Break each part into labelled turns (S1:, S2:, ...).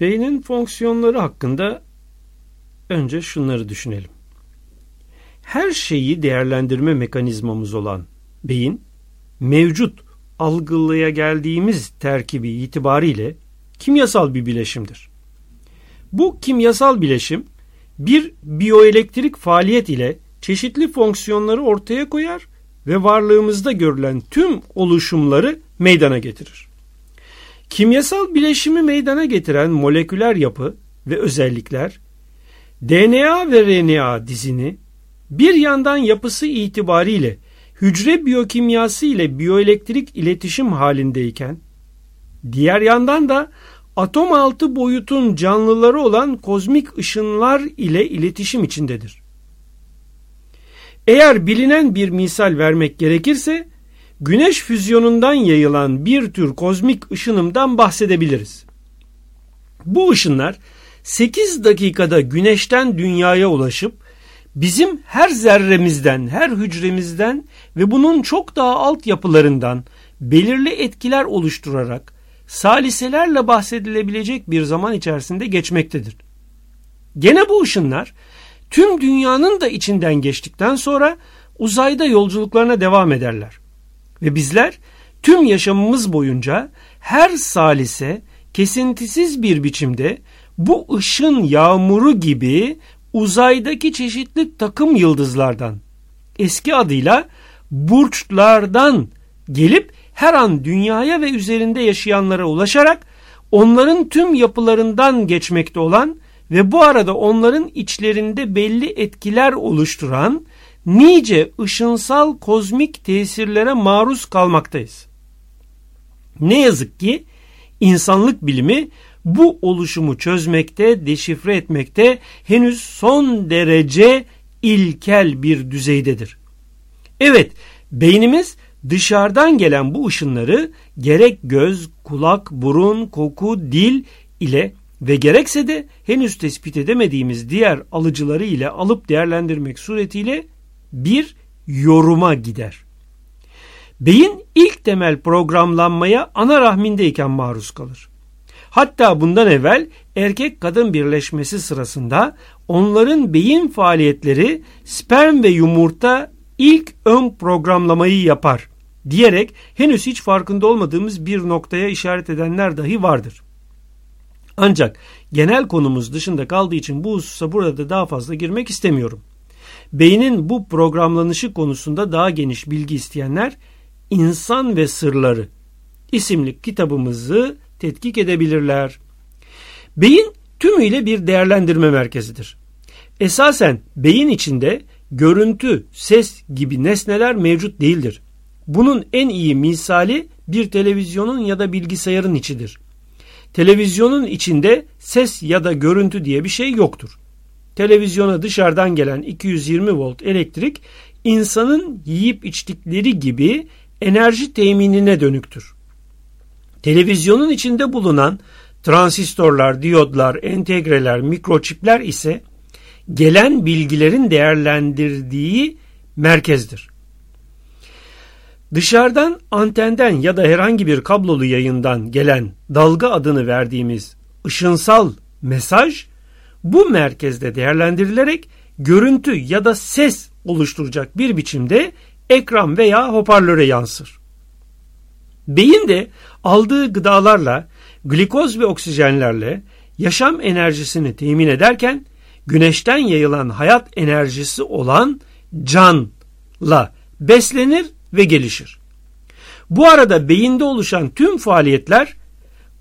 S1: Beynin fonksiyonları hakkında önce şunları düşünelim. Her şeyi değerlendirme mekanizmamız olan beyin, mevcut algılaya geldiğimiz terkibi itibariyle kimyasal bir bileşimdir. Bu kimyasal bileşim bir biyoelektrik faaliyet ile çeşitli fonksiyonları ortaya koyar ve varlığımızda görülen tüm oluşumları meydana getirir. Kimyasal bileşimi meydana getiren moleküler yapı ve özellikler DNA ve RNA dizini bir yandan yapısı itibariyle hücre biyokimyası ile biyoelektrik iletişim halindeyken diğer yandan da atom altı boyutun canlıları olan kozmik ışınlar ile iletişim içindedir. Eğer bilinen bir misal vermek gerekirse güneş füzyonundan yayılan bir tür kozmik ışınımdan bahsedebiliriz. Bu ışınlar 8 dakikada güneşten dünyaya ulaşıp bizim her zerremizden, her hücremizden ve bunun çok daha alt yapılarından belirli etkiler oluşturarak saliselerle bahsedilebilecek bir zaman içerisinde geçmektedir. Gene bu ışınlar tüm dünyanın da içinden geçtikten sonra uzayda yolculuklarına devam ederler. Ve bizler tüm yaşamımız boyunca her salise kesintisiz bir biçimde bu ışın yağmuru gibi uzaydaki çeşitli takım yıldızlardan eski adıyla burçlardan gelip her an dünyaya ve üzerinde yaşayanlara ulaşarak onların tüm yapılarından geçmekte olan ve bu arada onların içlerinde belli etkiler oluşturan nice ışınsal kozmik tesirlere maruz kalmaktayız. Ne yazık ki insanlık bilimi bu oluşumu çözmekte, deşifre etmekte henüz son derece ilkel bir düzeydedir. Evet, beynimiz dışarıdan gelen bu ışınları gerek göz, kulak, burun, koku, dil ile ve gerekse de henüz tespit edemediğimiz diğer alıcıları ile alıp değerlendirmek suretiyle bir yoruma gider. Beyin ilk temel programlanmaya ana rahmindeyken maruz kalır. Hatta bundan evvel erkek kadın birleşmesi sırasında onların beyin faaliyetleri sperm ve yumurta ilk ön programlamayı yapar diyerek henüz hiç farkında olmadığımız bir noktaya işaret edenler dahi vardır. Ancak genel konumuz dışında kaldığı için bu hususa burada daha fazla girmek istemiyorum. Beynin bu programlanışı konusunda daha geniş bilgi isteyenler İnsan ve Sırları isimli kitabımızı tetkik edebilirler. Beyin tümüyle bir değerlendirme merkezidir. Esasen beyin içinde görüntü, ses gibi nesneler mevcut değildir. Bunun en iyi misali bir televizyonun ya da bilgisayarın içidir. Televizyonun içinde ses ya da görüntü diye bir şey yoktur. Televizyona dışarıdan gelen 220 volt elektrik insanın yiyip içtikleri gibi enerji teminine dönüktür. Televizyonun içinde bulunan transistörler, diyodlar, entegreler, mikroçipler ise gelen bilgilerin değerlendirdiği merkezdir. Dışarıdan antenden ya da herhangi bir kablolu yayından gelen dalga adını verdiğimiz ışınsal mesaj bu merkezde değerlendirilerek görüntü ya da ses oluşturacak bir biçimde ekran veya hoparlöre yansır. Beyin de aldığı gıdalarla, glikoz ve oksijenlerle yaşam enerjisini temin ederken güneşten yayılan hayat enerjisi olan canla beslenir ve gelişir. Bu arada beyinde oluşan tüm faaliyetler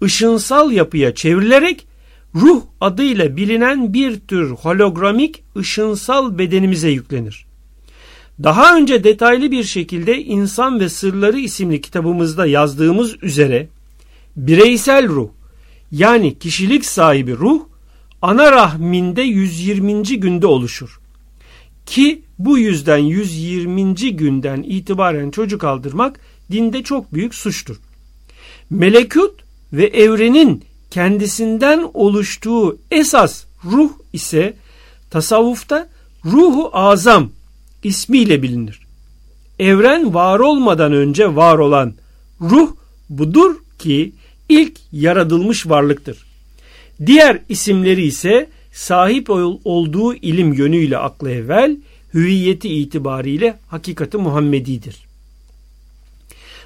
S1: ışınsal yapıya çevrilerek ruh adıyla bilinen bir tür hologramik ışınsal bedenimize yüklenir. Daha önce detaylı bir şekilde İnsan ve Sırları isimli kitabımızda yazdığımız üzere bireysel ruh yani kişilik sahibi ruh ana rahminde 120. günde oluşur. Ki bu yüzden 120. günden itibaren çocuk aldırmak dinde çok büyük suçtur. Melekut ve evrenin kendisinden oluştuğu esas ruh ise tasavvufta ruhu azam ismiyle bilinir. Evren var olmadan önce var olan ruh budur ki ilk yaratılmış varlıktır. Diğer isimleri ise sahip olduğu ilim yönüyle aklı evvel, hüviyeti itibariyle hakikati Muhammedidir.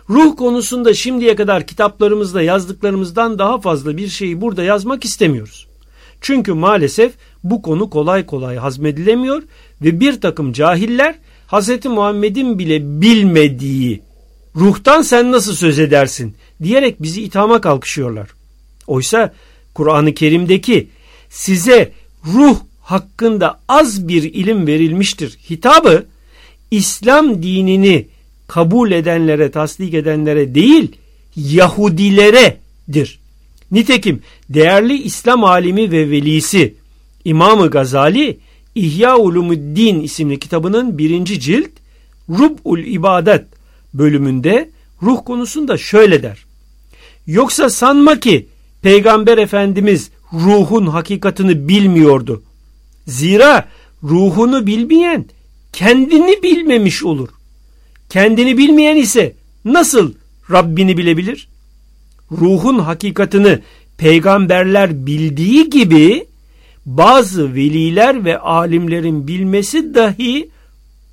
S1: Ruh konusunda şimdiye kadar kitaplarımızda yazdıklarımızdan daha fazla bir şeyi burada yazmak istemiyoruz. Çünkü maalesef bu konu kolay kolay hazmedilemiyor ve bir takım cahiller Hz. Muhammed'in bile bilmediği ruhtan sen nasıl söz edersin diyerek bizi ithama kalkışıyorlar. Oysa Kur'an-ı Kerim'deki size ruh hakkında az bir ilim verilmiştir hitabı İslam dinini kabul edenlere, tasdik edenlere değil Yahudileredir. Nitekim değerli İslam alimi ve velisi İmam-ı Gazali İhya Ulumuddin isimli kitabının birinci cilt Rub'ul İbadet bölümünde ruh konusunda şöyle der. Yoksa sanma ki Peygamber Efendimiz ruhun hakikatini bilmiyordu. Zira ruhunu bilmeyen kendini bilmemiş olur. Kendini bilmeyen ise nasıl Rabbini bilebilir? Ruhun hakikatini peygamberler bildiği gibi bazı veliler ve alimlerin bilmesi dahi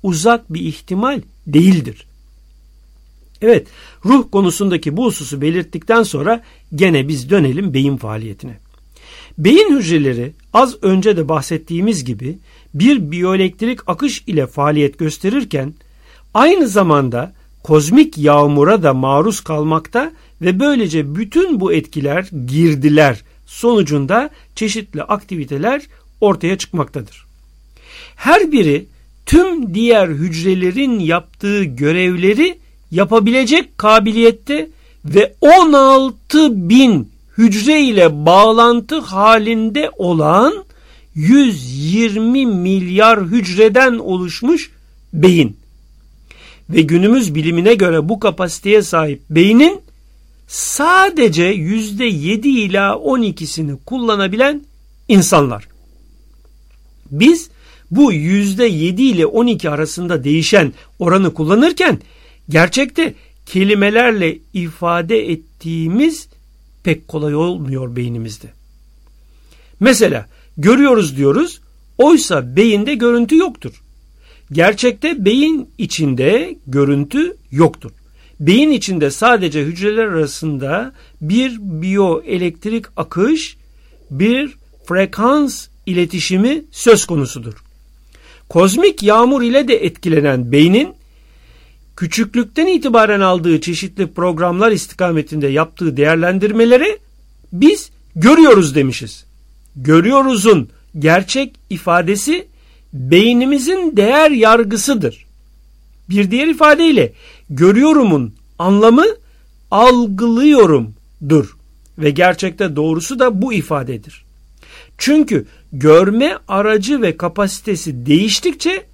S1: uzak bir ihtimal değildir. Evet, ruh konusundaki bu hususu belirttikten sonra gene biz dönelim beyin faaliyetine. Beyin hücreleri az önce de bahsettiğimiz gibi bir biyoelektrik akış ile faaliyet gösterirken aynı zamanda kozmik yağmura da maruz kalmakta ve böylece bütün bu etkiler, girdiler sonucunda çeşitli aktiviteler ortaya çıkmaktadır. Her biri tüm diğer hücrelerin yaptığı görevleri yapabilecek kabiliyette ve 16 bin hücre ile bağlantı halinde olan 120 milyar hücreden oluşmuş beyin. Ve günümüz bilimine göre bu kapasiteye sahip beynin sadece yüzde yedi ila 12'sini kullanabilen insanlar. Biz bu yüzde yedi ile 12 arasında değişen oranı kullanırken gerçekte kelimelerle ifade ettiğimiz pek kolay olmuyor beynimizde. Mesela görüyoruz diyoruz oysa beyinde görüntü yoktur. Gerçekte beyin içinde görüntü yoktur. Beyin içinde sadece hücreler arasında bir biyoelektrik akış, bir frekans iletişimi söz konusudur. Kozmik yağmur ile de etkilenen beynin küçüklükten itibaren aldığı çeşitli programlar istikametinde yaptığı değerlendirmeleri biz görüyoruz demişiz. Görüyoruzun gerçek ifadesi beynimizin değer yargısıdır. Bir diğer ifadeyle görüyorumun anlamı algılıyorumdur ve gerçekte doğrusu da bu ifadedir. Çünkü görme aracı ve kapasitesi değiştikçe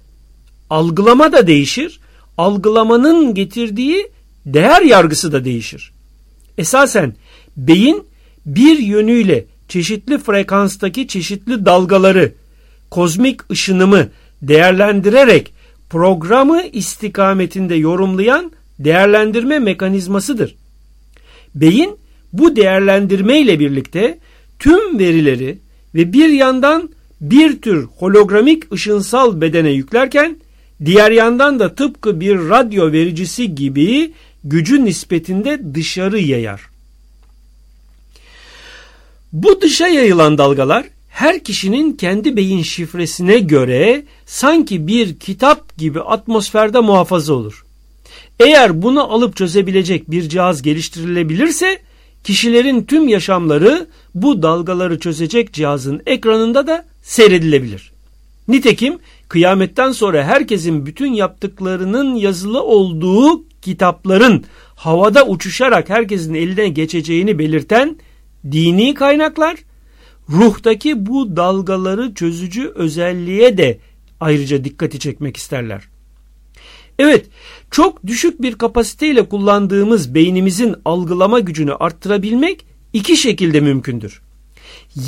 S1: algılama da değişir. Algılamanın getirdiği değer yargısı da değişir. Esasen beyin bir yönüyle çeşitli frekanstaki çeşitli dalgaları, kozmik ışınımı değerlendirerek programı istikametinde yorumlayan değerlendirme mekanizmasıdır. Beyin bu değerlendirme ile birlikte tüm verileri ve bir yandan bir tür hologramik ışınsal bedene yüklerken diğer yandan da tıpkı bir radyo vericisi gibi gücü nispetinde dışarı yayar. Bu dışa yayılan dalgalar her kişinin kendi beyin şifresine göre sanki bir kitap gibi atmosferde muhafaza olur. Eğer bunu alıp çözebilecek bir cihaz geliştirilebilirse kişilerin tüm yaşamları bu dalgaları çözecek cihazın ekranında da seyredilebilir. Nitekim kıyametten sonra herkesin bütün yaptıklarının yazılı olduğu kitapların havada uçuşarak herkesin eline geçeceğini belirten dini kaynaklar ruhtaki bu dalgaları çözücü özelliğe de ayrıca dikkati çekmek isterler. Evet, çok düşük bir kapasiteyle kullandığımız beynimizin algılama gücünü arttırabilmek iki şekilde mümkündür.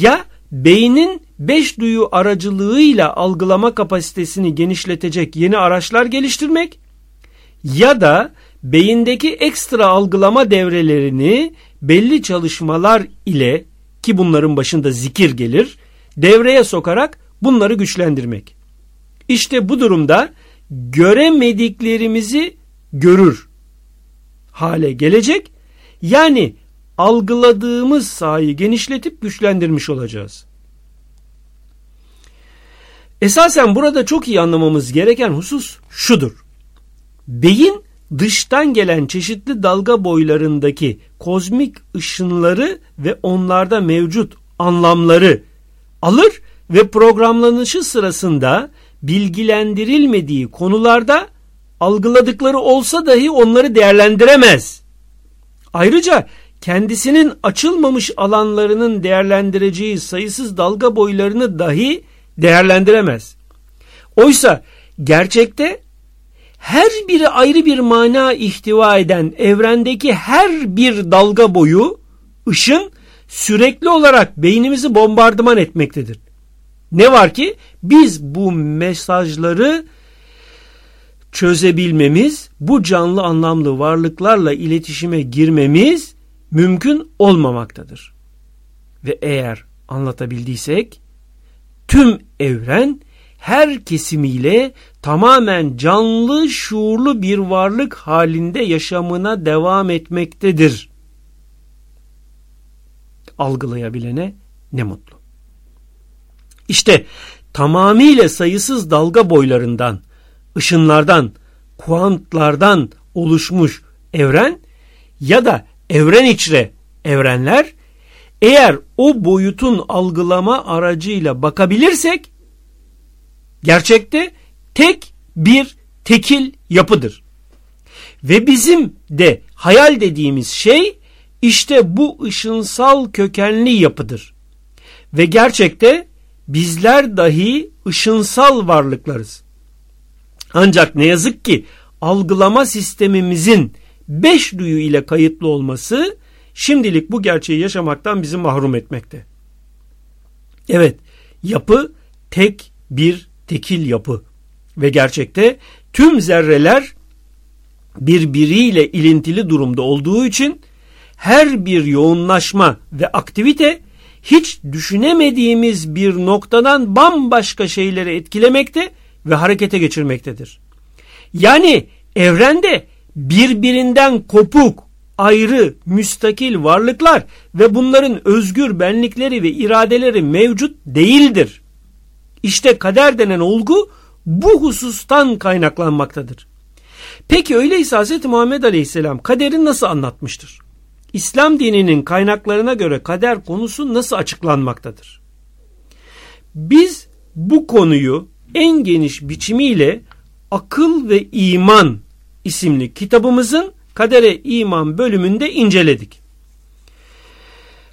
S1: Ya beynin beş duyu aracılığıyla algılama kapasitesini genişletecek yeni araçlar geliştirmek ya da beyindeki ekstra algılama devrelerini belli çalışmalar ile ki bunların başında zikir gelir devreye sokarak bunları güçlendirmek. İşte bu durumda göremediklerimizi görür hale gelecek. Yani algıladığımız sahayı genişletip güçlendirmiş olacağız. Esasen burada çok iyi anlamamız gereken husus şudur. Beyin dıştan gelen çeşitli dalga boylarındaki kozmik ışınları ve onlarda mevcut anlamları alır ve programlanışı sırasında bilgilendirilmediği konularda algıladıkları olsa dahi onları değerlendiremez. Ayrıca kendisinin açılmamış alanlarının değerlendireceği sayısız dalga boylarını dahi değerlendiremez. Oysa gerçekte her biri ayrı bir mana ihtiva eden evrendeki her bir dalga boyu ışın sürekli olarak beynimizi bombardıman etmektedir. Ne var ki biz bu mesajları çözebilmemiz, bu canlı anlamlı varlıklarla iletişime girmemiz mümkün olmamaktadır. Ve eğer anlatabildiysek tüm evren her kesimiyle tamamen canlı şuurlu bir varlık halinde yaşamına devam etmektedir. Algılayabilene ne mutlu. İşte tamamıyla sayısız dalga boylarından, ışınlardan, kuantlardan oluşmuş evren ya da evren içre evrenler eğer o boyutun algılama aracıyla bakabilirsek gerçekte tek bir tekil yapıdır. Ve bizim de hayal dediğimiz şey işte bu ışınsal kökenli yapıdır. Ve gerçekte bizler dahi ışınsal varlıklarız. Ancak ne yazık ki algılama sistemimizin beş duyu ile kayıtlı olması şimdilik bu gerçeği yaşamaktan bizi mahrum etmekte. Evet, yapı tek bir tekil yapı ve gerçekte tüm zerreler birbiriyle ilintili durumda olduğu için her bir yoğunlaşma ve aktivite hiç düşünemediğimiz bir noktadan bambaşka şeyleri etkilemekte ve harekete geçirmektedir. Yani evrende birbirinden kopuk, ayrı, müstakil varlıklar ve bunların özgür benlikleri ve iradeleri mevcut değildir. İşte kader denen olgu bu husustan kaynaklanmaktadır. Peki öyleyse Hz. Muhammed Aleyhisselam kaderi nasıl anlatmıştır? İslam dininin kaynaklarına göre kader konusu nasıl açıklanmaktadır? Biz bu konuyu en geniş biçimiyle Akıl ve İman isimli kitabımızın kadere iman bölümünde inceledik.